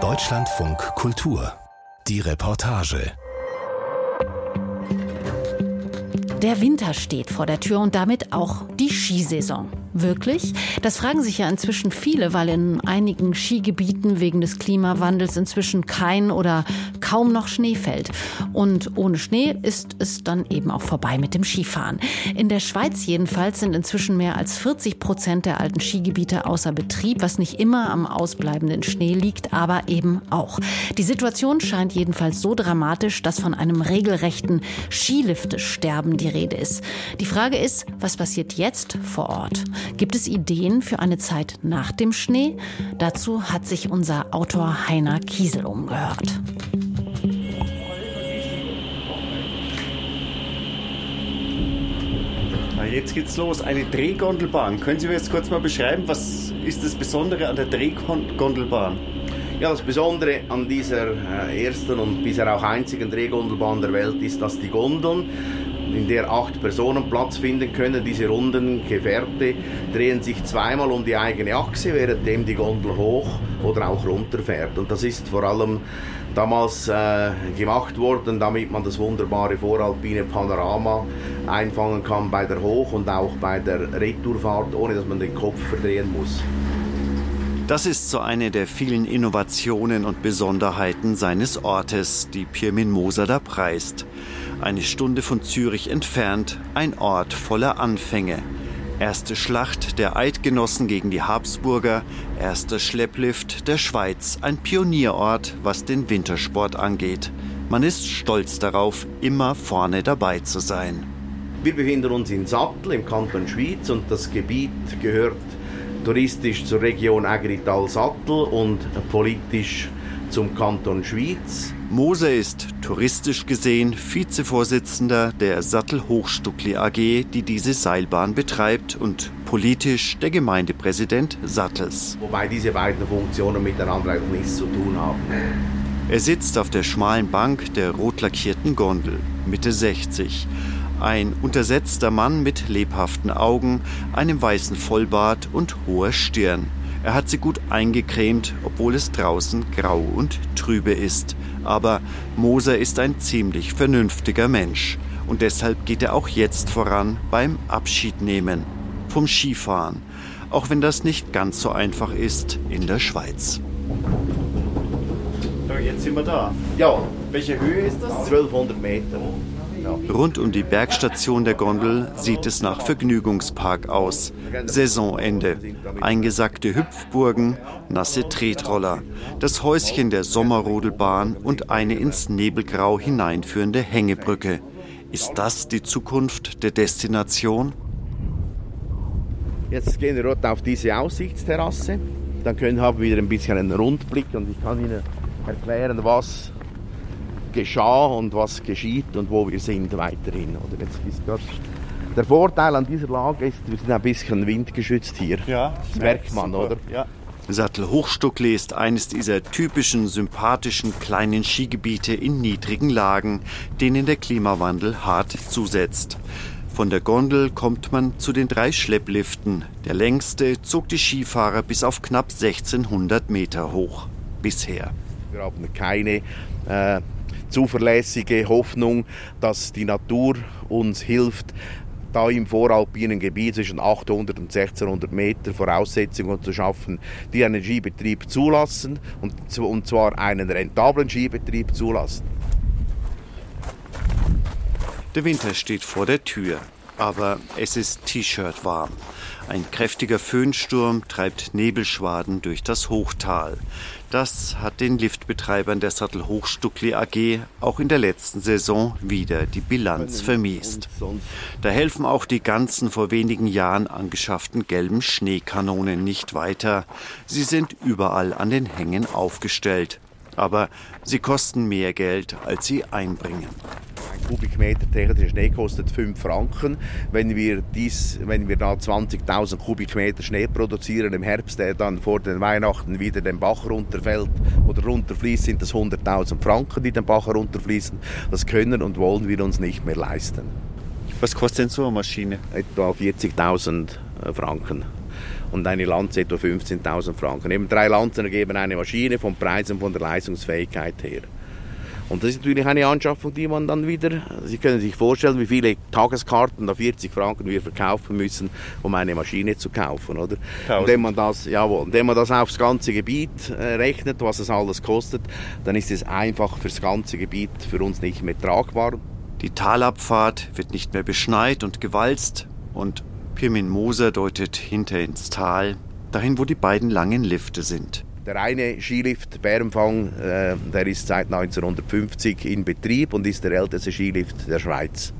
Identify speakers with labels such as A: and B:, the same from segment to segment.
A: Deutschlandfunk Kultur. Die Reportage.
B: Der Winter steht vor der Tür und damit auch die Skisaison. Wirklich? Das fragen sich ja inzwischen viele, weil in einigen Skigebieten wegen des Klimawandels inzwischen kein oder kaum noch Schnee fällt. Und ohne Schnee ist es dann eben auch vorbei mit dem Skifahren. In der Schweiz jedenfalls sind inzwischen mehr als 40 Prozent der alten Skigebiete außer Betrieb, was nicht immer am ausbleibenden Schnee liegt, aber eben auch. Die Situation scheint jedenfalls so dramatisch, dass von einem regelrechten Skiliftesterben die Rede ist. Die Frage ist, was passiert jetzt vor Ort? Gibt es Ideen für eine Zeit nach dem Schnee? Dazu hat sich unser Autor Heiner Kiesel umgehört.
C: Jetzt geht's los. Eine Drehgondelbahn. Können Sie mir jetzt kurz mal beschreiben, was ist das Besondere an der Drehgondelbahn?
D: Ja, das Besondere an dieser äh, ersten und bisher auch einzigen Drehgondelbahn der Welt ist, dass die Gondeln in der acht Personen Platz finden können. Diese runden Gefährte drehen sich zweimal um die eigene Achse, währenddem die Gondel hoch oder auch runter fährt. Und das ist vor allem damals äh, gemacht worden, damit man das wunderbare voralpine Panorama einfangen kann bei der Hoch- und auch bei der Retourfahrt, ohne dass man den Kopf verdrehen muss.
E: Das ist so eine der vielen Innovationen und Besonderheiten seines Ortes, die Pirmin Moser da preist. Eine Stunde von Zürich entfernt, ein Ort voller Anfänge. Erste Schlacht der Eidgenossen gegen die Habsburger, erster Schlepplift der Schweiz, ein Pionierort, was den Wintersport angeht. Man ist stolz darauf, immer vorne dabei zu sein.
D: Wir befinden uns in Sattel im Kanton Schwyz und das Gebiet gehört touristisch zur Region Agrital-Sattel und politisch zum Kanton Schwyz.
E: Moser ist touristisch gesehen Vizevorsitzender der Sattel-Hochstuckli AG, die diese Seilbahn betreibt, und politisch der Gemeindepräsident Sattels.
D: Wobei diese beiden Funktionen miteinander nichts zu tun haben.
E: Er sitzt auf der schmalen Bank der rot lackierten Gondel, Mitte 60. Ein untersetzter Mann mit lebhaften Augen, einem weißen Vollbart und hoher Stirn. Er hat sie gut eingecremt, obwohl es draußen grau und trübe ist. Aber Moser ist ein ziemlich vernünftiger Mensch. Und deshalb geht er auch jetzt voran beim Abschiednehmen vom Skifahren. Auch wenn das nicht ganz so einfach ist in der Schweiz.
C: So, jetzt sind wir da.
D: Ja,
C: Welche Höhe ist das?
D: 1200 Meter.
E: Rund um die Bergstation der Gondel sieht es nach Vergnügungspark aus. Saisonende. Eingesackte Hüpfburgen, nasse Tretroller, das Häuschen der Sommerrodelbahn und eine ins Nebelgrau hineinführende Hängebrücke. Ist das die Zukunft der Destination?
D: Jetzt gehen wir dort auf diese Aussichtsterrasse. Dann können, wir wieder ein bisschen einen Rundblick und ich kann Ihnen erklären, was geschah und was geschieht und wo wir sind weiterhin. Oder jetzt ist grad der Vorteil an dieser Lage ist, wir sind ein bisschen windgeschützt hier.
C: Ja,
D: das merkt man,
C: super.
D: oder?
C: Ja.
E: Sattelhochstuckle ist eines dieser typischen, sympathischen kleinen Skigebiete in niedrigen Lagen, denen der Klimawandel hart zusetzt. Von der Gondel kommt man zu den drei Schleppliften. Der längste zog die Skifahrer bis auf knapp 1600 Meter hoch. Bisher.
D: Wir haben keine äh, zuverlässige Hoffnung, dass die Natur uns hilft, da im voralpinen Gebiet zwischen 800 und 1600 Meter Voraussetzungen zu schaffen, die einen Skibetrieb zulassen und, und zwar einen rentablen Skibetrieb zulassen.
E: Der Winter steht vor der Tür, aber es ist T-Shirt warm. Ein kräftiger Föhnsturm treibt Nebelschwaden durch das Hochtal. Das hat den Liftbetreibern der Sattel Hochstuckli AG auch in der letzten Saison wieder die Bilanz vermiest. Da helfen auch die ganzen vor wenigen Jahren angeschafften gelben Schneekanonen nicht weiter. Sie sind überall an den Hängen aufgestellt. Aber sie kosten mehr Geld, als sie einbringen.
D: Ein Kubikmeter technischer Schnee kostet 5 Franken. Wenn wir, dies, wenn wir da 20.000 Kubikmeter Schnee produzieren im Herbst, der dann vor den Weihnachten wieder den Bach runterfällt oder runterfließt, sind das 100.000 Franken, die den Bach runterfließen. Das können und wollen wir uns nicht mehr leisten.
C: Was kostet denn so eine Maschine?
D: Etwa 40.000 Franken. Und eine Lanze etwa 15.000 Franken. Eben drei Lanzen ergeben eine Maschine vom Preis und von der Leistungsfähigkeit her. Und das ist natürlich eine Anschaffung, die man dann wieder, Sie können sich vorstellen, wie viele Tageskarten da 40 Franken wir verkaufen müssen, um eine Maschine zu kaufen, oder? Indem man das, jawohl, indem man das aufs ganze Gebiet äh, rechnet, was es alles kostet, dann ist es einfach fürs ganze Gebiet für uns nicht mehr tragbar.
E: Die Talabfahrt wird nicht mehr beschneit und gewalzt und Pirmin Moser deutet hinter ins Tal, dahin, wo die beiden langen Lifte sind.
D: Der eine Skilift Bärenfang, äh, der ist seit 1950 in Betrieb und ist der älteste Skilift der Schweiz.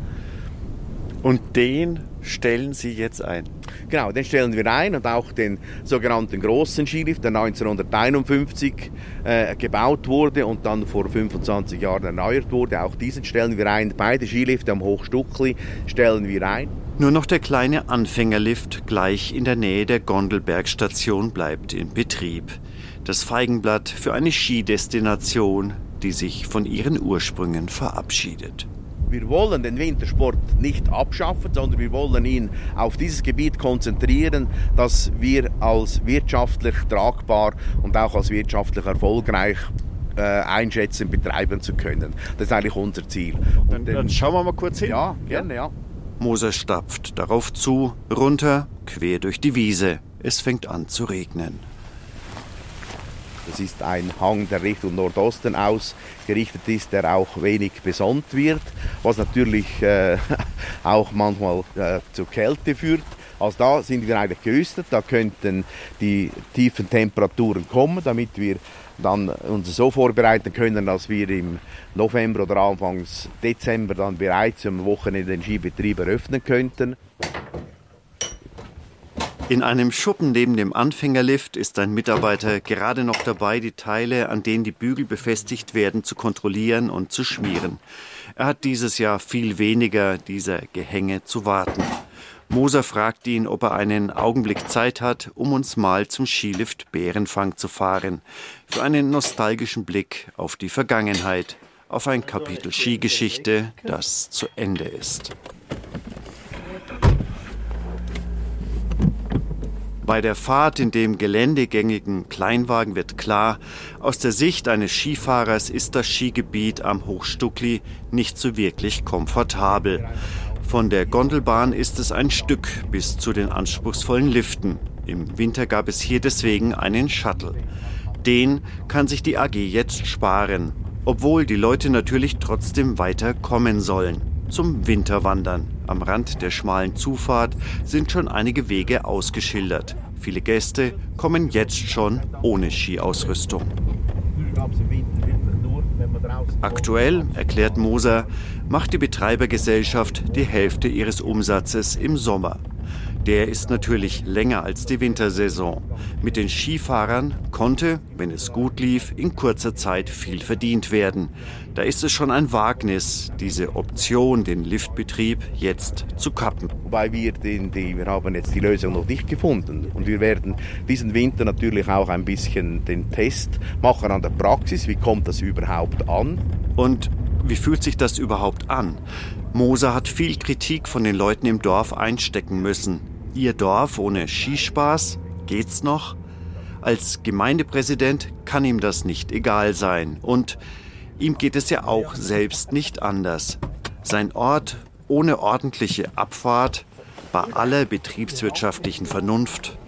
E: Und den stellen Sie jetzt ein?
D: Genau, den stellen wir ein und auch den sogenannten großen Skilift, der 1951 äh, gebaut wurde und dann vor 25 Jahren erneuert wurde. Auch diesen stellen wir ein. Beide Skilifte am Hochstuckli stellen wir ein.
E: Nur noch der kleine Anfängerlift gleich in der Nähe der Gondelbergstation bleibt in Betrieb das Feigenblatt für eine Skidestination, die sich von ihren Ursprüngen verabschiedet.
D: Wir wollen den Wintersport nicht abschaffen, sondern wir wollen ihn auf dieses Gebiet konzentrieren, das wir als wirtschaftlich tragbar und auch als wirtschaftlich erfolgreich äh, einschätzen, betreiben zu können. Das ist eigentlich unser Ziel.
E: Dann, dann, schauen wir mal kurz hin.
D: Ja, gerne, ja.
E: Moser stapft darauf zu, runter, quer durch die Wiese. Es fängt an zu regnen.
D: Das ist ein Hang, der Richtung Nordosten ausgerichtet ist, der auch wenig besonnt wird, was natürlich äh, auch manchmal äh, zu Kälte führt. Also da sind wir eigentlich gerüstet, da könnten die tiefen Temperaturen kommen, damit wir dann uns so vorbereiten können, dass wir im November oder Anfangs Dezember dann bereits am Wochenende den Skibetrieb eröffnen könnten.
E: In einem Schuppen neben dem Anfängerlift ist ein Mitarbeiter gerade noch dabei, die Teile, an denen die Bügel befestigt werden, zu kontrollieren und zu schmieren. Er hat dieses Jahr viel weniger dieser Gehänge zu warten. Moser fragt ihn, ob er einen Augenblick Zeit hat, um uns mal zum Skilift Bärenfang zu fahren. Für einen nostalgischen Blick auf die Vergangenheit, auf ein Kapitel Skigeschichte, das zu Ende ist. Bei der Fahrt in dem geländegängigen Kleinwagen wird klar, aus der Sicht eines Skifahrers ist das Skigebiet am Hochstuckli nicht so wirklich komfortabel. Von der Gondelbahn ist es ein Stück bis zu den anspruchsvollen Liften. Im Winter gab es hier deswegen einen Shuttle. Den kann sich die AG jetzt sparen, obwohl die Leute natürlich trotzdem weiter kommen sollen zum Winterwandern. Am Rand der schmalen Zufahrt sind schon einige Wege ausgeschildert. Viele Gäste kommen jetzt schon ohne Skiausrüstung. Aktuell, erklärt Moser, macht die Betreibergesellschaft die Hälfte ihres Umsatzes im Sommer. Der ist natürlich länger als die Wintersaison. Mit den Skifahrern konnte, wenn es gut lief, in kurzer Zeit viel verdient werden. Da ist es schon ein Wagnis, diese Option, den Liftbetrieb jetzt zu kappen.
D: Wobei wir, den, die, wir haben jetzt die Lösung noch nicht gefunden. Und wir werden diesen Winter natürlich auch ein bisschen den Test machen an der Praxis. Wie kommt das überhaupt an?
E: Und wie fühlt sich das überhaupt an? Moser hat viel Kritik von den Leuten im Dorf einstecken müssen. Ihr Dorf ohne Skispaß? Geht's noch? Als Gemeindepräsident kann ihm das nicht egal sein. Und ihm geht es ja auch selbst nicht anders. Sein Ort ohne ordentliche Abfahrt, bei aller betriebswirtschaftlichen Vernunft,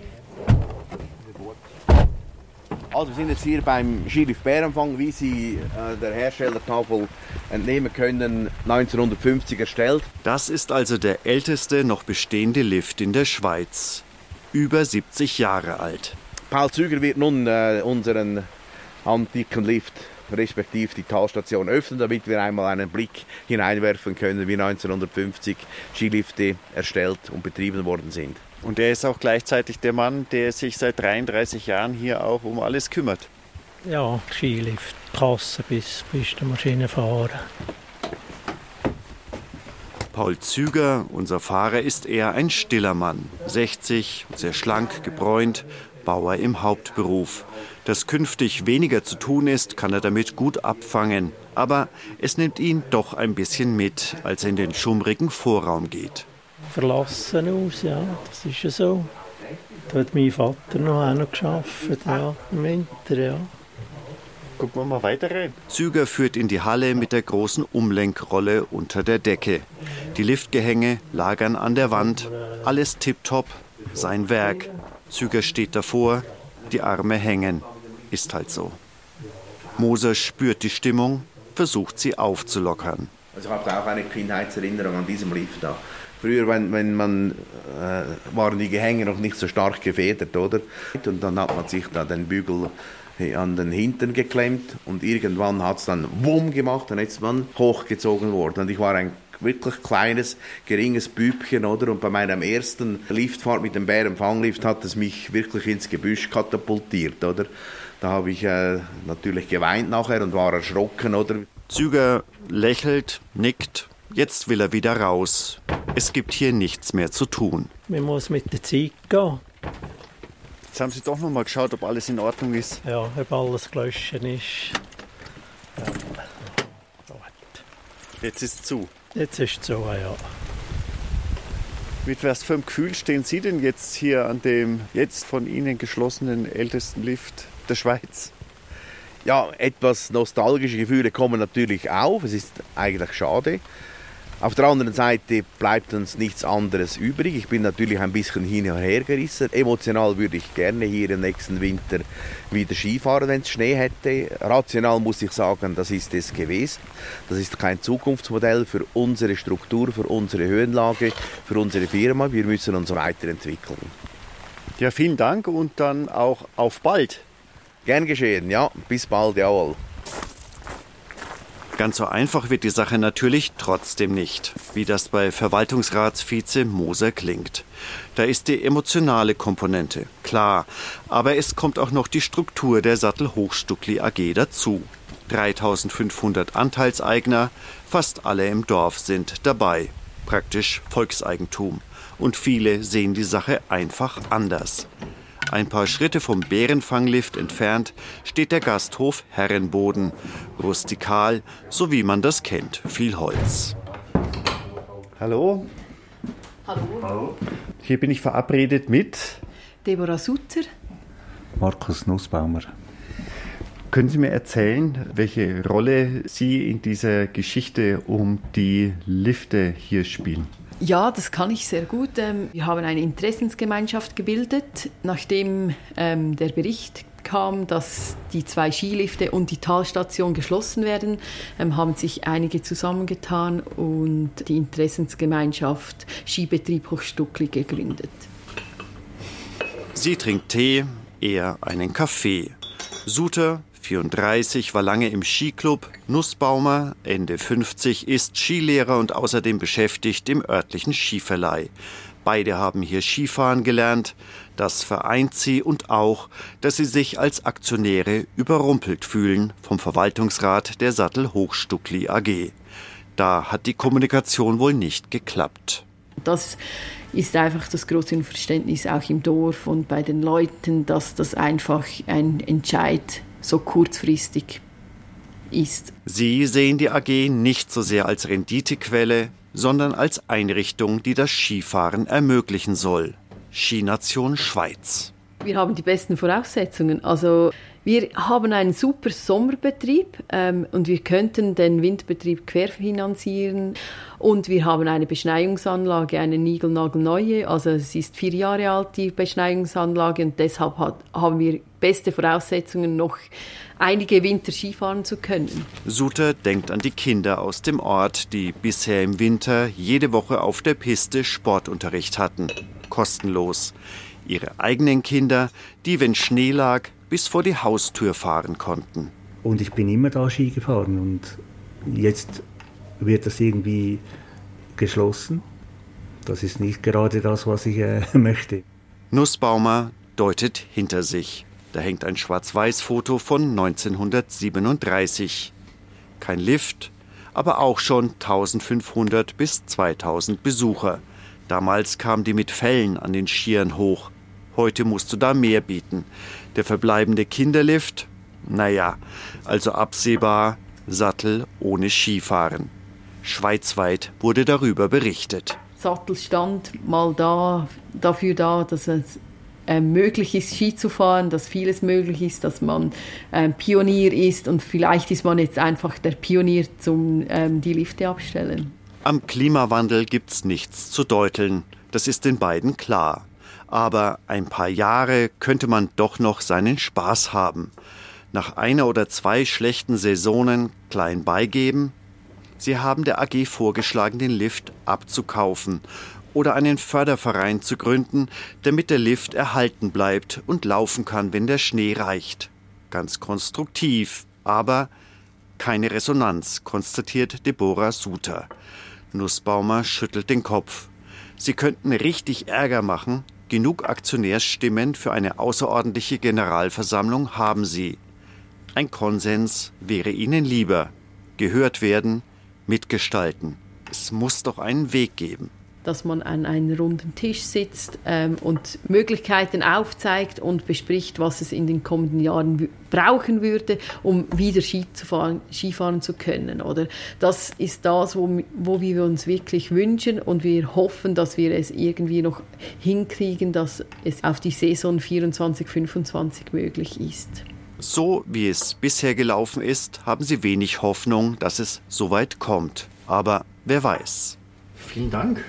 D: also wir sind jetzt hier beim Skilift Bärenfang, wie Sie äh, der Herstellertafel entnehmen können, 1950 erstellt.
E: Das ist also der älteste noch bestehende Lift in der Schweiz. Über 70 Jahre alt.
D: Paul Züger wird nun äh, unseren antiken Lift respektive die Talstation öffnen, damit wir einmal einen Blick hineinwerfen können, wie 1950 Skilifte erstellt und betrieben worden sind.
E: Und er ist auch gleichzeitig der Mann, der sich seit 33 Jahren hier auch um alles kümmert.
F: Ja, Skilift, Kasse bis, bis der Maschinenfahrer.
E: Paul Züger, unser Fahrer, ist eher ein stiller Mann. 60, sehr schlank, gebräunt, Bauer im Hauptberuf. Dass künftig weniger zu tun ist, kann er damit gut abfangen. Aber es nimmt ihn doch ein bisschen mit, als er in den schummrigen Vorraum geht
F: verlassen aus, ja, das ist ja so. Da hat mein Vater noch auch noch gearbeitet, ja, im Winter, ja.
C: Gucken wir mal weiter rein.
E: Züger führt in die Halle mit der großen Umlenkrolle unter der Decke. Die Liftgehänge lagern an der Wand. Alles tipptopp. Sein Werk. Züger steht davor. Die Arme hängen. Ist halt so. Moser spürt die Stimmung, versucht sie aufzulockern.
D: Also ich habe auch eine Kindheitserinnerung an diesem Lift da. Früher, wenn, wenn man, äh, waren die Gehänge noch nicht so stark gefedert, oder? Und dann hat man sich da den Bügel an den Hintern geklemmt und irgendwann hat es dann Wumm gemacht und jetzt ist man hochgezogen worden. Und ich war ein wirklich kleines, geringes Bübchen, oder? Und bei meinem ersten Liftfahrt mit dem Bärenfanglift hat es mich wirklich ins Gebüsch katapultiert, oder? Da habe ich äh, natürlich geweint nachher und war erschrocken, oder?
E: Züger lächelt, nickt. Jetzt will er wieder raus. Es gibt hier nichts mehr zu tun.
F: Man muss mit der Zeit gehen.
C: Jetzt haben Sie doch noch mal geschaut, ob alles in Ordnung ist.
F: Ja, ob alles gelöscht ist. Ja.
C: Jetzt ist es zu.
F: Jetzt ist es so, ja.
C: Mit was für einem Gefühl stehen Sie denn jetzt hier an dem jetzt von Ihnen geschlossenen ältesten Lift der Schweiz?
D: Ja, etwas nostalgische Gefühle kommen natürlich auf. Es ist eigentlich schade. Auf der anderen Seite bleibt uns nichts anderes übrig. Ich bin natürlich ein bisschen hin und her gerissen. Emotional würde ich gerne hier im nächsten Winter wieder Skifahren, wenn es Schnee hätte. Rational muss ich sagen, das ist es gewesen. Das ist kein Zukunftsmodell für unsere Struktur, für unsere Höhenlage, für unsere Firma. Wir müssen uns weiterentwickeln.
C: Ja, vielen Dank und dann auch auf bald.
D: Gern geschehen, ja. Bis bald, jawohl.
E: Ganz so einfach wird die Sache natürlich trotzdem nicht, wie das bei Verwaltungsratsvize Moser klingt. Da ist die emotionale Komponente, klar, aber es kommt auch noch die Struktur der Sattel Hochstuckli AG dazu. 3500 Anteilseigner, fast alle im Dorf sind dabei, praktisch Volkseigentum. Und viele sehen die Sache einfach anders. Ein paar Schritte vom Bärenfanglift entfernt steht der Gasthof Herrenboden. Rustikal, so wie man das kennt. Viel Holz.
C: Hallo.
G: Hallo.
C: Hallo. Hier bin ich verabredet mit
G: Deborah Sutter.
H: Markus Nussbaumer.
C: Können Sie mir erzählen, welche Rolle Sie in dieser Geschichte um die Lifte hier spielen?
G: Ja, das kann ich sehr gut. Ähm, wir haben eine Interessensgemeinschaft gebildet, nachdem ähm, der Bericht kam, dass die zwei Skilifte und die Talstation geschlossen werden, ähm, haben sich einige zusammengetan und die Interessensgemeinschaft Skibetrieb Hochstuckli gegründet.
E: Sie trinkt Tee, er einen Kaffee. Suter 34 war lange im Skiclub, Nussbaumer, Ende 50, ist Skilehrer und außerdem beschäftigt im örtlichen Skiverleih. Beide haben hier Skifahren gelernt. Das vereint sie und auch, dass sie sich als Aktionäre überrumpelt fühlen vom Verwaltungsrat der Sattel Hochstuckli AG. Da hat die Kommunikation wohl nicht geklappt.
G: Das ist einfach das große Unverständnis auch im Dorf und bei den Leuten, dass das einfach ein Entscheid so kurzfristig ist.
E: Sie sehen die AG nicht so sehr als Renditequelle, sondern als Einrichtung, die das Skifahren ermöglichen soll. Skination Schweiz.
G: Wir haben die besten Voraussetzungen. Also wir haben einen super Sommerbetrieb ähm, und wir könnten den Winterbetrieb querfinanzieren. Und wir haben eine Beschneiungsanlage, eine Nigelnagelneue. Also es ist vier Jahre alt, die Beschneiungsanlage. Und deshalb hat, haben wir beste Voraussetzungen, noch einige Winter Skifahren zu können.
E: Suter denkt an die Kinder aus dem Ort, die bisher im Winter jede Woche auf der Piste Sportunterricht hatten. Kostenlos. Ihre eigenen Kinder, die, wenn Schnee lag, bis vor die Haustür fahren konnten.
H: Und ich bin immer da Ski gefahren und jetzt wird das irgendwie geschlossen. Das ist nicht gerade das, was ich äh, möchte.
E: Nussbaumer deutet hinter sich. Da hängt ein Schwarz-Weiß-Foto von 1937. Kein Lift, aber auch schon 1500 bis 2000 Besucher. Damals kamen die mit Fellen an den Skiern hoch. Heute musst du da mehr bieten. Der verbleibende Kinderlift? Naja, also absehbar Sattel ohne Skifahren. Schweizweit wurde darüber berichtet.
G: Sattel stand mal da, dafür da, dass es äh, möglich ist, Ski zu fahren, dass vieles möglich ist, dass man äh, Pionier ist und vielleicht ist man jetzt einfach der Pionier zum ähm, die Lifte abstellen.
E: Am Klimawandel gibt's nichts zu deuteln. Das ist den beiden klar. Aber ein paar Jahre könnte man doch noch seinen Spaß haben. Nach einer oder zwei schlechten Saisonen klein beigeben. Sie haben der AG vorgeschlagen, den Lift abzukaufen oder einen Förderverein zu gründen, damit der Lift erhalten bleibt und laufen kann, wenn der Schnee reicht. Ganz konstruktiv, aber keine Resonanz, konstatiert Deborah Suter. Nussbaumer schüttelt den Kopf. Sie könnten richtig Ärger machen. Genug Aktionärsstimmen für eine außerordentliche Generalversammlung haben sie. Ein Konsens wäre ihnen lieber. Gehört werden, mitgestalten. Es muss doch einen Weg geben
G: dass man an einem runden Tisch sitzt ähm, und Möglichkeiten aufzeigt und bespricht, was es in den kommenden Jahren brauchen würde, um wieder Ski zu fahren, Skifahren zu können. Oder das ist das, wo, wo wir uns wirklich wünschen und wir hoffen, dass wir es irgendwie noch hinkriegen, dass es auf die Saison 24-25 möglich ist.
E: So wie es bisher gelaufen ist, haben Sie wenig Hoffnung, dass es so weit kommt. Aber wer weiß.
C: Vielen Dank.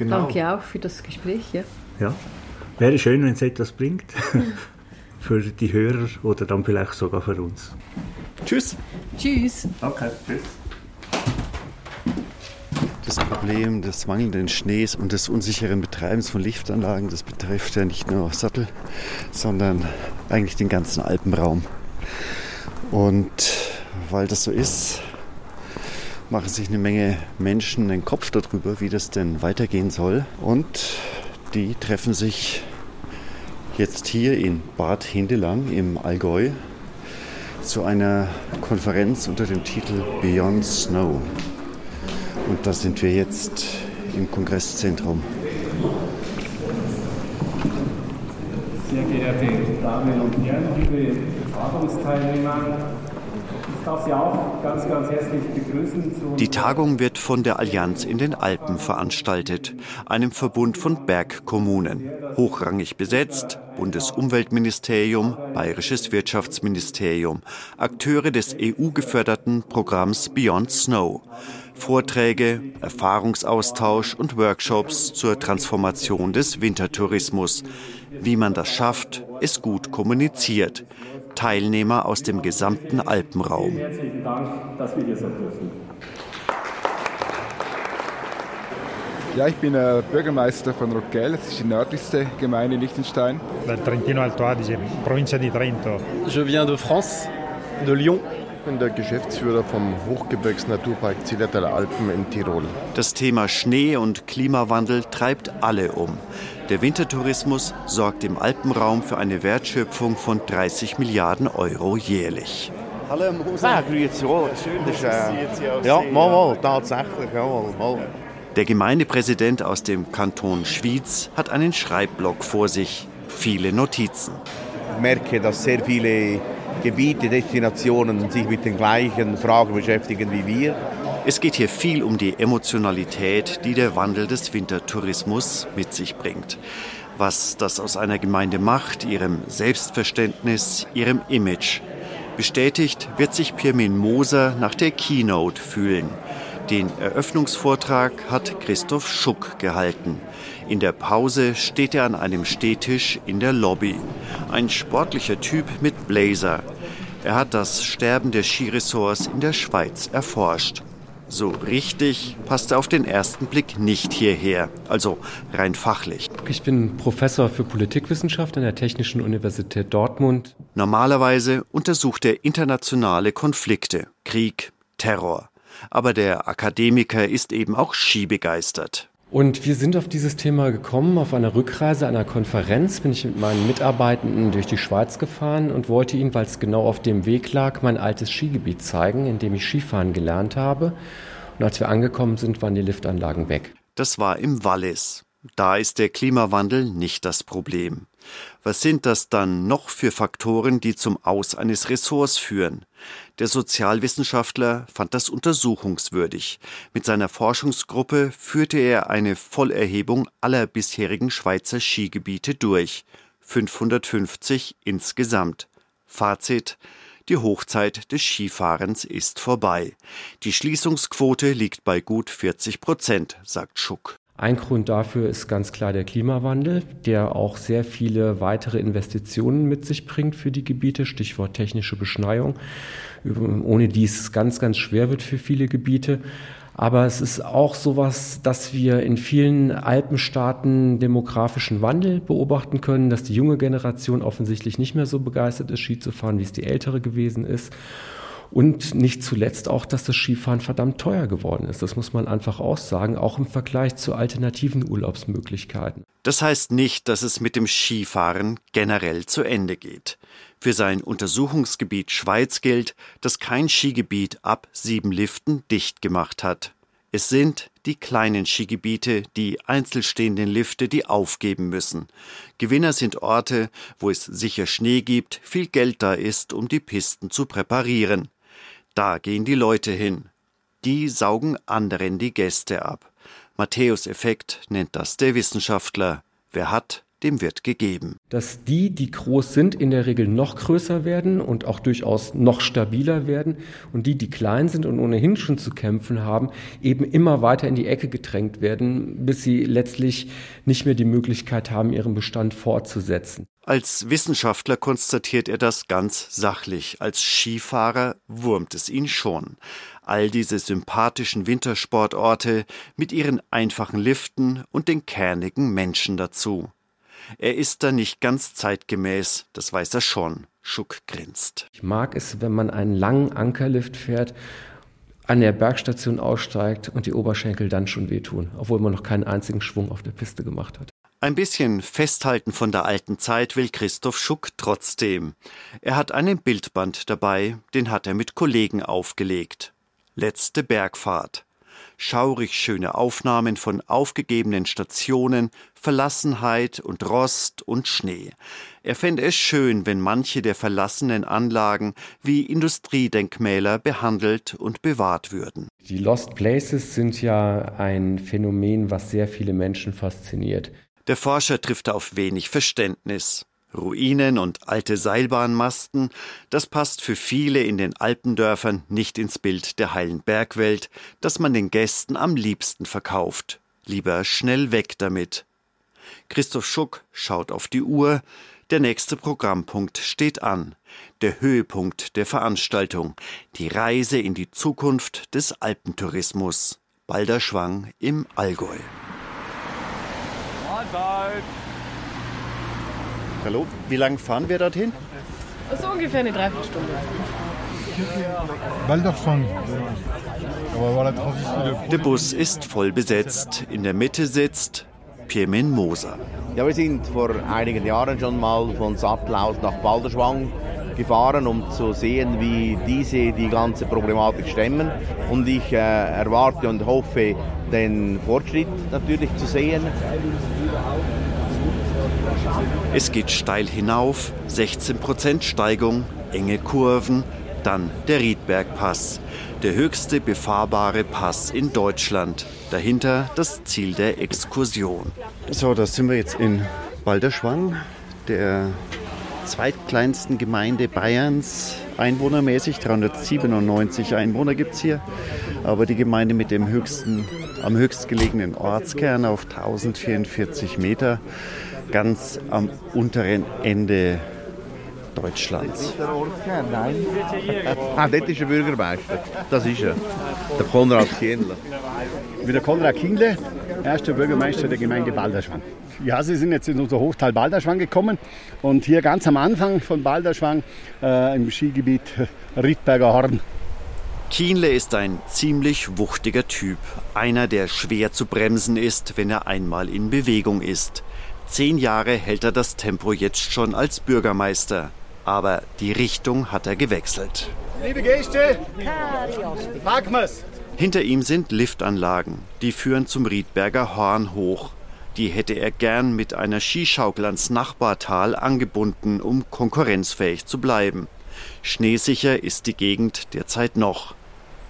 G: Genau. Danke auch für das Gespräch. Ja.
H: ja. Wäre schön, wenn es etwas bringt. für die Hörer oder dann vielleicht sogar für uns.
C: Tschüss.
G: Tschüss.
H: Okay, tschüss.
C: Das Problem des mangelnden Schnees und des unsicheren Betreibens von Liftanlagen, das betrifft ja nicht nur Sattel, sondern eigentlich den ganzen Alpenraum. Und weil das so ist, machen sich eine Menge Menschen den Kopf darüber, wie das denn weitergehen soll. Und die treffen sich jetzt hier in Bad Hindelang im Allgäu zu einer Konferenz unter dem Titel Beyond Snow. Und da sind wir jetzt im Kongresszentrum.
I: Sehr geehrte Damen und Herren, liebe Tagungsteilnehmer, darf Sie auch ganz, ganz herzlich begrüßen.
E: Die Tagung wird von der Allianz in den Alpen veranstaltet, einem Verbund von Bergkommunen. Hochrangig besetzt, Bundesumweltministerium, Bayerisches Wirtschaftsministerium, Akteure des EU-geförderten Programms Beyond Snow. Vorträge, Erfahrungsaustausch und Workshops zur Transformation des Wintertourismus. Wie man das schafft, es gut kommuniziert. Teilnehmer aus dem gesamten Alpenraum. Herzlichen Dank, dass wir hier sein dürfen.
J: Ja, ich bin äh, Bürgermeister von Rocquel, das ist die nördlichste Gemeinde in Liechtenstein.
K: Trentino Alto Adige, Provincia di Trento.
L: Je viens de France, de Lyon.
M: Ich bin der Geschäftsführer vom Hochgebirgsnaturpark Zillertaler Alpen in Tirol.
E: Das Thema Schnee und Klimawandel treibt alle um. Der Wintertourismus sorgt im Alpenraum für eine Wertschöpfung von 30 Milliarden Euro jährlich.
D: Hallo, Herr Moser. Ah, grüezi wohl. Schön, dass Sie jetzt Ja, mal, mal, tatsächlich, jawohl, mal.
E: Der Gemeindepräsident aus dem Kanton Schwyz hat einen Schreibblock vor sich, viele Notizen.
D: Ich merke, dass sehr viele Gebiete, Destinationen sich mit den gleichen Fragen beschäftigen wie wir.
E: Es geht hier viel um die Emotionalität, die der Wandel des Wintertourismus mit sich bringt. Was das aus einer Gemeinde macht, ihrem Selbstverständnis, ihrem Image. Bestätigt wird sich Pirmin Moser nach der Keynote fühlen. Den Eröffnungsvortrag hat Christoph Schuck gehalten. In der Pause steht er an einem Stehtisch in der Lobby. Ein sportlicher Typ mit Blazer. Er hat das Sterben der Skiresorts in der Schweiz erforscht. So richtig passt er auf den ersten Blick nicht hierher, also rein fachlich.
N: Ich bin Professor für Politikwissenschaft an der Technischen Universität Dortmund.
E: Normalerweise untersucht er internationale Konflikte, Krieg, Terror. Aber der Akademiker ist eben auch skibegeistert.
N: Und wir sind auf dieses Thema gekommen. Auf einer Rückreise einer Konferenz bin ich mit meinen Mitarbeitenden durch die Schweiz gefahren und wollte ihnen, weil es genau auf dem Weg lag, mein altes Skigebiet zeigen, in dem ich Skifahren gelernt habe. Und als wir angekommen sind, waren die Liftanlagen weg.
E: Das war im Wallis. Da ist der Klimawandel nicht das Problem. Was sind das dann noch für Faktoren, die zum Aus eines Ressorts führen? Der Sozialwissenschaftler fand das untersuchungswürdig. Mit seiner Forschungsgruppe führte er eine Vollerhebung aller bisherigen Schweizer Skigebiete durch. 550 insgesamt. Fazit die Hochzeit des Skifahrens ist vorbei. Die Schließungsquote liegt bei gut 40 Prozent, sagt Schuck.
N: Ein Grund dafür ist ganz klar der Klimawandel, der auch sehr viele weitere Investitionen mit sich bringt für die Gebiete, Stichwort technische Beschneiung, ohne die es ganz, ganz schwer wird für viele Gebiete. Aber es ist auch sowas, dass wir in vielen Alpenstaaten demografischen Wandel beobachten können, dass die junge Generation offensichtlich nicht mehr so begeistert ist, Ski zu fahren, wie es die ältere gewesen ist. Und nicht zuletzt auch, dass das Skifahren verdammt teuer geworden ist. Das muss man einfach aussagen, auch im Vergleich zu alternativen Urlaubsmöglichkeiten.
E: Das heißt nicht, dass es mit dem Skifahren generell zu Ende geht. Für sein Untersuchungsgebiet Schweiz gilt, dass kein Skigebiet ab sieben Liften dicht gemacht hat. Es sind die kleinen Skigebiete, die einzelstehenden Lifte, die aufgeben müssen. Gewinner sind Orte, wo es sicher Schnee gibt, viel Geld da ist, um die Pisten zu präparieren. Da gehen die Leute hin. Die saugen anderen die Gäste ab. Matthäus-Effekt nennt das der Wissenschaftler. Wer hat, dem wird gegeben.
N: Dass die, die groß sind, in der Regel noch größer werden und auch durchaus noch stabiler werden und die, die klein sind und ohnehin schon zu kämpfen haben, eben immer weiter in die Ecke gedrängt werden, bis sie letztlich nicht mehr die Möglichkeit haben, ihren Bestand fortzusetzen.
E: Als Wissenschaftler konstatiert er das ganz sachlich. Als Skifahrer wurmt es ihn schon. All diese sympathischen Wintersportorte mit ihren einfachen Liften und den kernigen Menschen dazu. Er ist da nicht ganz zeitgemäß, das weiß er schon. Schuck grinst.
N: Ich mag es, wenn man einen langen Ankerlift fährt, an der Bergstation aussteigt und die Oberschenkel dann schon wehtun, obwohl man noch keinen einzigen Schwung auf der Piste gemacht hat.
E: Ein bisschen festhalten von der alten Zeit will Christoph Schuck trotzdem. Er hat einen Bildband dabei, den hat er mit Kollegen aufgelegt. Letzte Bergfahrt schaurig schöne Aufnahmen von aufgegebenen Stationen, Verlassenheit und Rost und Schnee. Er fände es schön, wenn manche der verlassenen Anlagen wie Industriedenkmäler behandelt und bewahrt würden.
N: Die Lost Places sind ja ein Phänomen, was sehr viele Menschen fasziniert.
E: Der Forscher trifft auf wenig Verständnis. Ruinen und alte Seilbahnmasten, das passt für viele in den Alpendörfern nicht ins Bild der heilen Bergwelt, das man den Gästen am liebsten verkauft. Lieber schnell weg damit. Christoph Schuck schaut auf die Uhr. Der nächste Programmpunkt steht an. Der Höhepunkt der Veranstaltung. Die Reise in die Zukunft des Alpentourismus. Balderschwang im Allgäu.
O: Mahlzeit!
C: Hallo, wie lange fahren wir dorthin?
G: So ungefähr eine Dreiviertelstunde.
P: Balderschwang.
E: Der Bus ist voll besetzt. In der Mitte sitzt Pirmin Moser.
D: Ja, wir sind vor einigen Jahren schon mal von Sattel aus nach Balderschwang gefahren, um zu sehen, wie diese die ganze Problematik stemmen. Und ich äh, erwarte und hoffe, den Fortschritt natürlich zu sehen.
E: Es geht steil hinauf, 16% Steigung, enge Kurven, dann der Riedbergpass, der höchste befahrbare Pass in Deutschland. Dahinter das Ziel der Exkursion.
C: So, da sind wir jetzt in Balderschwang, der zweitkleinsten Gemeinde Bayerns, einwohnermäßig. 397 Einwohner gibt es hier. Aber die Gemeinde mit dem höchsten, am höchstgelegenen Ortskern auf 1044 Meter ganz am unteren Ende Deutschlands.
D: Nein. ah, dort ist der Bürgermeister. Das ist er. Der Konrad Kienle.
Q: Wie der Konrad Kienle, erster Bürgermeister der Gemeinde Balderschwang. Ja, Sie sind jetzt in unser Hochtal Balderschwang gekommen und hier ganz am Anfang von Balderschwang äh, im Skigebiet Riedberger Horn.
E: Kienle ist ein ziemlich wuchtiger Typ. Einer, der schwer zu bremsen ist, wenn er einmal in Bewegung ist. Zehn Jahre hält er das Tempo jetzt schon als Bürgermeister. Aber die Richtung hat er gewechselt.
Q: Liebe Gäste, wir's.
E: Hinter ihm sind Liftanlagen. Die führen zum Riedberger Horn hoch. Die hätte er gern mit einer Skischaukel ans Nachbartal angebunden, um konkurrenzfähig zu bleiben. Schneesicher ist die Gegend derzeit noch.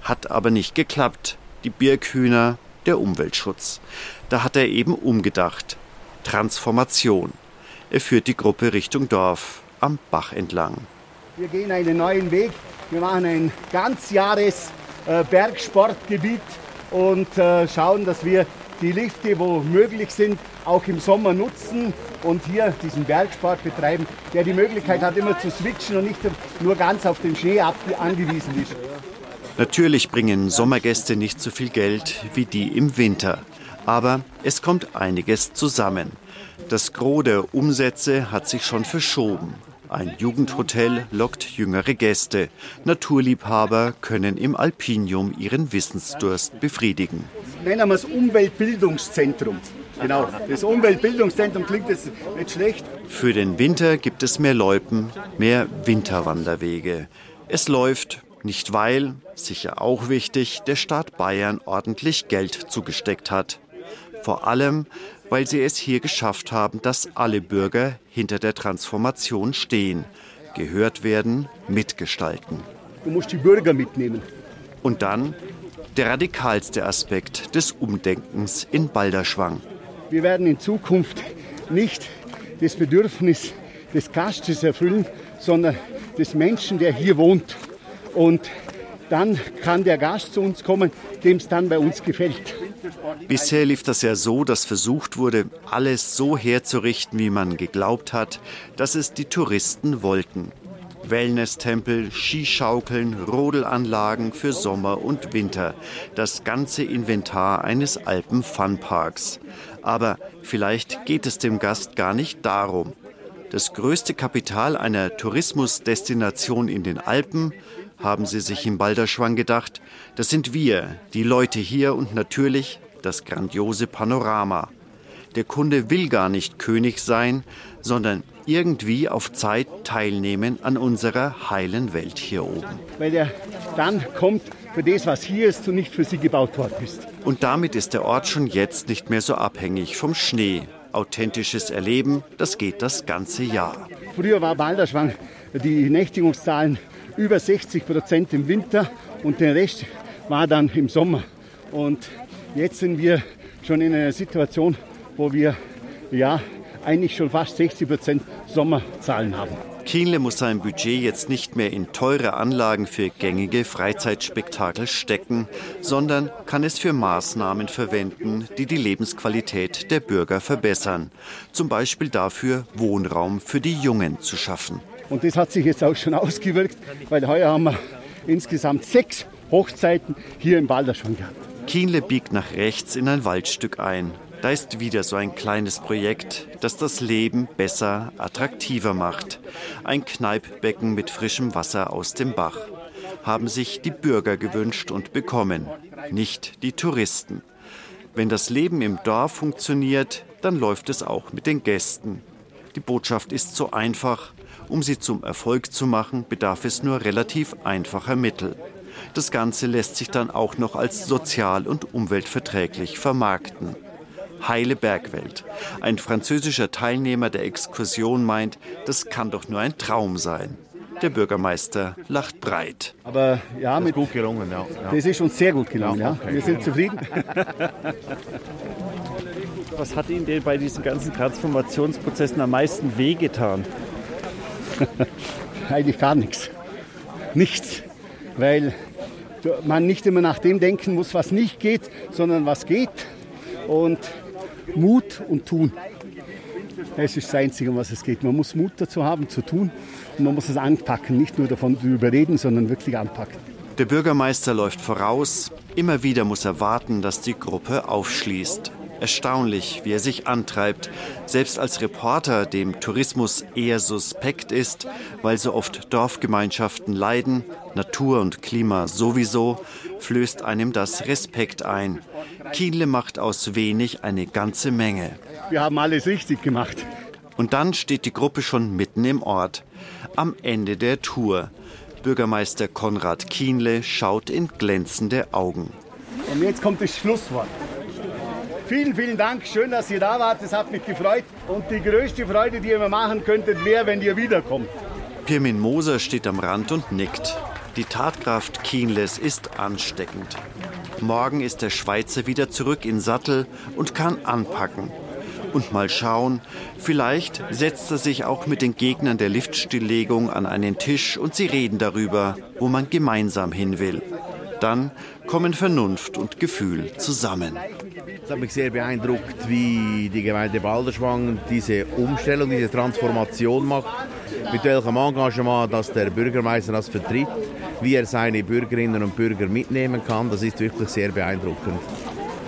E: Hat aber nicht geklappt. Die Birkhühner, der Umweltschutz. Da hat er eben umgedacht. Transformation. Er führt die Gruppe Richtung Dorf, am Bach entlang.
Q: Wir gehen einen neuen Weg. Wir machen ein ganzjahres äh, Bergsportgebiet und äh, schauen, dass wir die Lifte, wo möglich sind, auch im Sommer nutzen und hier diesen Bergsport betreiben, der die Möglichkeit hat, immer zu switchen und nicht nur ganz auf den Schnee angewiesen ist.
E: Natürlich bringen Sommergäste nicht so viel Geld wie die im Winter. Aber es kommt einiges zusammen. Das Gros der Umsätze hat sich schon verschoben. Ein Jugendhotel lockt jüngere Gäste. Naturliebhaber können im Alpinium ihren Wissensdurst befriedigen.
Q: Nennen wir es Umweltbildungszentrum. Genau, das Umweltbildungszentrum klingt jetzt nicht schlecht.
E: Für den Winter gibt es mehr Loipen, mehr Winterwanderwege. Es läuft, nicht weil, sicher auch wichtig, der Staat Bayern ordentlich Geld zugesteckt hat. Vor allem, weil sie es hier geschafft haben, dass alle Bürger hinter der Transformation stehen, gehört werden, mitgestalten.
Q: Du musst die Bürger mitnehmen.
E: Und dann der radikalste Aspekt des Umdenkens in Balderschwang.
Q: Wir werden in Zukunft nicht das Bedürfnis des Gastes erfüllen, sondern des Menschen, der hier wohnt. Und dann kann der Gast zu uns kommen, dem es dann bei uns gefällt.
E: Bisher lief das ja so, dass versucht wurde, alles so herzurichten, wie man geglaubt hat, dass es die Touristen wollten. Wellness-Tempel, Skischaukeln, Rodelanlagen für Sommer und Winter. Das ganze Inventar eines Alpen-Funparks. Aber vielleicht geht es dem Gast gar nicht darum. Das größte Kapital einer Tourismusdestination in den Alpen haben sie sich im Balderschwang gedacht, das sind wir, die Leute hier und natürlich das grandiose Panorama. Der Kunde will gar nicht König sein, sondern irgendwie auf Zeit teilnehmen an unserer heilen Welt hier oben.
Q: Weil er dann kommt für das, was hier ist und nicht für sie gebaut worden ist.
E: Und damit ist der Ort schon jetzt nicht mehr so abhängig vom Schnee. Authentisches Erleben, das geht das ganze Jahr.
Q: Früher war Balderschwang die Nächtigungszahlen über 60 Prozent im Winter und der Rest war dann im Sommer. Und jetzt sind wir schon in einer Situation, wo wir ja eigentlich schon fast 60 Prozent Sommerzahlen haben.
E: Kienle muss sein Budget jetzt nicht mehr in teure Anlagen für gängige Freizeitspektakel stecken, sondern kann es für Maßnahmen verwenden, die die Lebensqualität der Bürger verbessern. Zum Beispiel dafür, Wohnraum für die Jungen zu schaffen.
Q: Und das hat sich jetzt auch schon ausgewirkt, weil heuer haben wir insgesamt sechs Hochzeiten hier im Balderschwang gehabt.
E: Kienle biegt nach rechts in ein Waldstück ein. Da ist wieder so ein kleines Projekt, das das Leben besser, attraktiver macht. Ein Kneippbecken mit frischem Wasser aus dem Bach. Haben sich die Bürger gewünscht und bekommen, nicht die Touristen. Wenn das Leben im Dorf funktioniert, dann läuft es auch mit den Gästen. Die Botschaft ist so einfach. Um sie zum Erfolg zu machen, bedarf es nur relativ einfacher Mittel. Das Ganze lässt sich dann auch noch als sozial und umweltverträglich vermarkten. Heile Bergwelt. Ein französischer Teilnehmer der Exkursion meint, das kann doch nur ein Traum sein. Der Bürgermeister lacht breit.
Q: Aber ja,
L: das ist gut gelungen, ja.
Q: ja. Das ist uns sehr gut gelungen, ja. Okay. Wir sind zufrieden.
O: Was hat Ihnen denn bei diesen ganzen Transformationsprozessen am meisten wehgetan?
Q: Eigentlich gar nichts. Nichts. Weil man nicht immer nach dem denken muss, was nicht geht, sondern was geht. Und Mut und Tun. Das ist das Einzige, um was es geht. Man muss Mut dazu haben, zu tun. Und man muss es anpacken. Nicht nur davon überreden, sondern wirklich anpacken.
E: Der Bürgermeister läuft voraus. Immer wieder muss er warten, dass die Gruppe aufschließt. Erstaunlich, wie er sich antreibt, selbst als Reporter, dem Tourismus eher suspekt ist, weil so oft Dorfgemeinschaften leiden, Natur und Klima sowieso, flößt einem das Respekt ein. Kienle macht aus wenig eine ganze Menge.
Q: Wir haben alles richtig gemacht.
E: Und dann steht die Gruppe schon mitten im Ort, am Ende der Tour. Bürgermeister Konrad Kienle schaut in glänzende Augen.
Q: Und jetzt kommt das Schlusswort. Vielen, vielen Dank. Schön, dass ihr da wart. Das hat mich gefreut. Und die größte Freude, die ihr mir machen könntet, wäre, wenn ihr wiederkommt.
E: Pirmin Moser steht am Rand und nickt. Die Tatkraft Kienles ist ansteckend. Morgen ist der Schweizer wieder zurück in Sattel und kann anpacken. Und mal schauen, vielleicht setzt er sich auch mit den Gegnern der Liftstilllegung an einen Tisch und sie reden darüber, wo man gemeinsam hin will. Dann kommen Vernunft und Gefühl zusammen.
D: Es hat mich sehr beeindruckt, wie die Gemeinde Balderschwang diese Umstellung, diese Transformation macht, mit welchem Engagement das der Bürgermeister das vertritt, wie er seine Bürgerinnen und Bürger mitnehmen kann. Das ist wirklich sehr beeindruckend.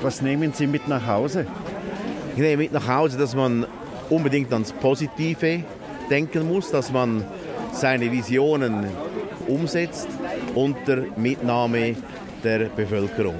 Q: Was nehmen Sie mit nach Hause?
D: Ich nehme mit nach Hause, dass man unbedingt ans Positive denken muss, dass man seine Visionen umsetzt unter Mitnahme der Bevölkerung.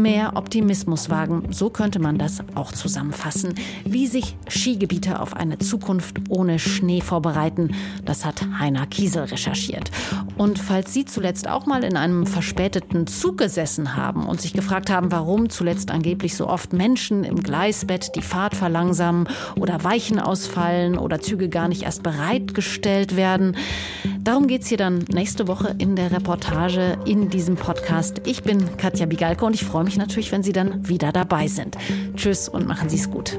B: Mehr Optimismus wagen, so könnte man das auch zusammenfassen. Wie sich Skigebiete auf eine Zukunft ohne Schnee vorbereiten, das hat Heiner Kiesel recherchiert. Und falls Sie zuletzt auch mal in einem verspäteten Zug gesessen haben und sich gefragt haben, warum zuletzt angeblich so oft Menschen im Gleisbett die Fahrt verlangsamen oder Weichen ausfallen oder Züge gar nicht erst bereitgestellt werden, darum geht es hier dann nächste Woche in der Reportage in diesem Podcast. Ich bin Katja Bigalko und ich freue mich natürlich, wenn Sie dann wieder dabei sind. Tschüss und machen Sie es gut.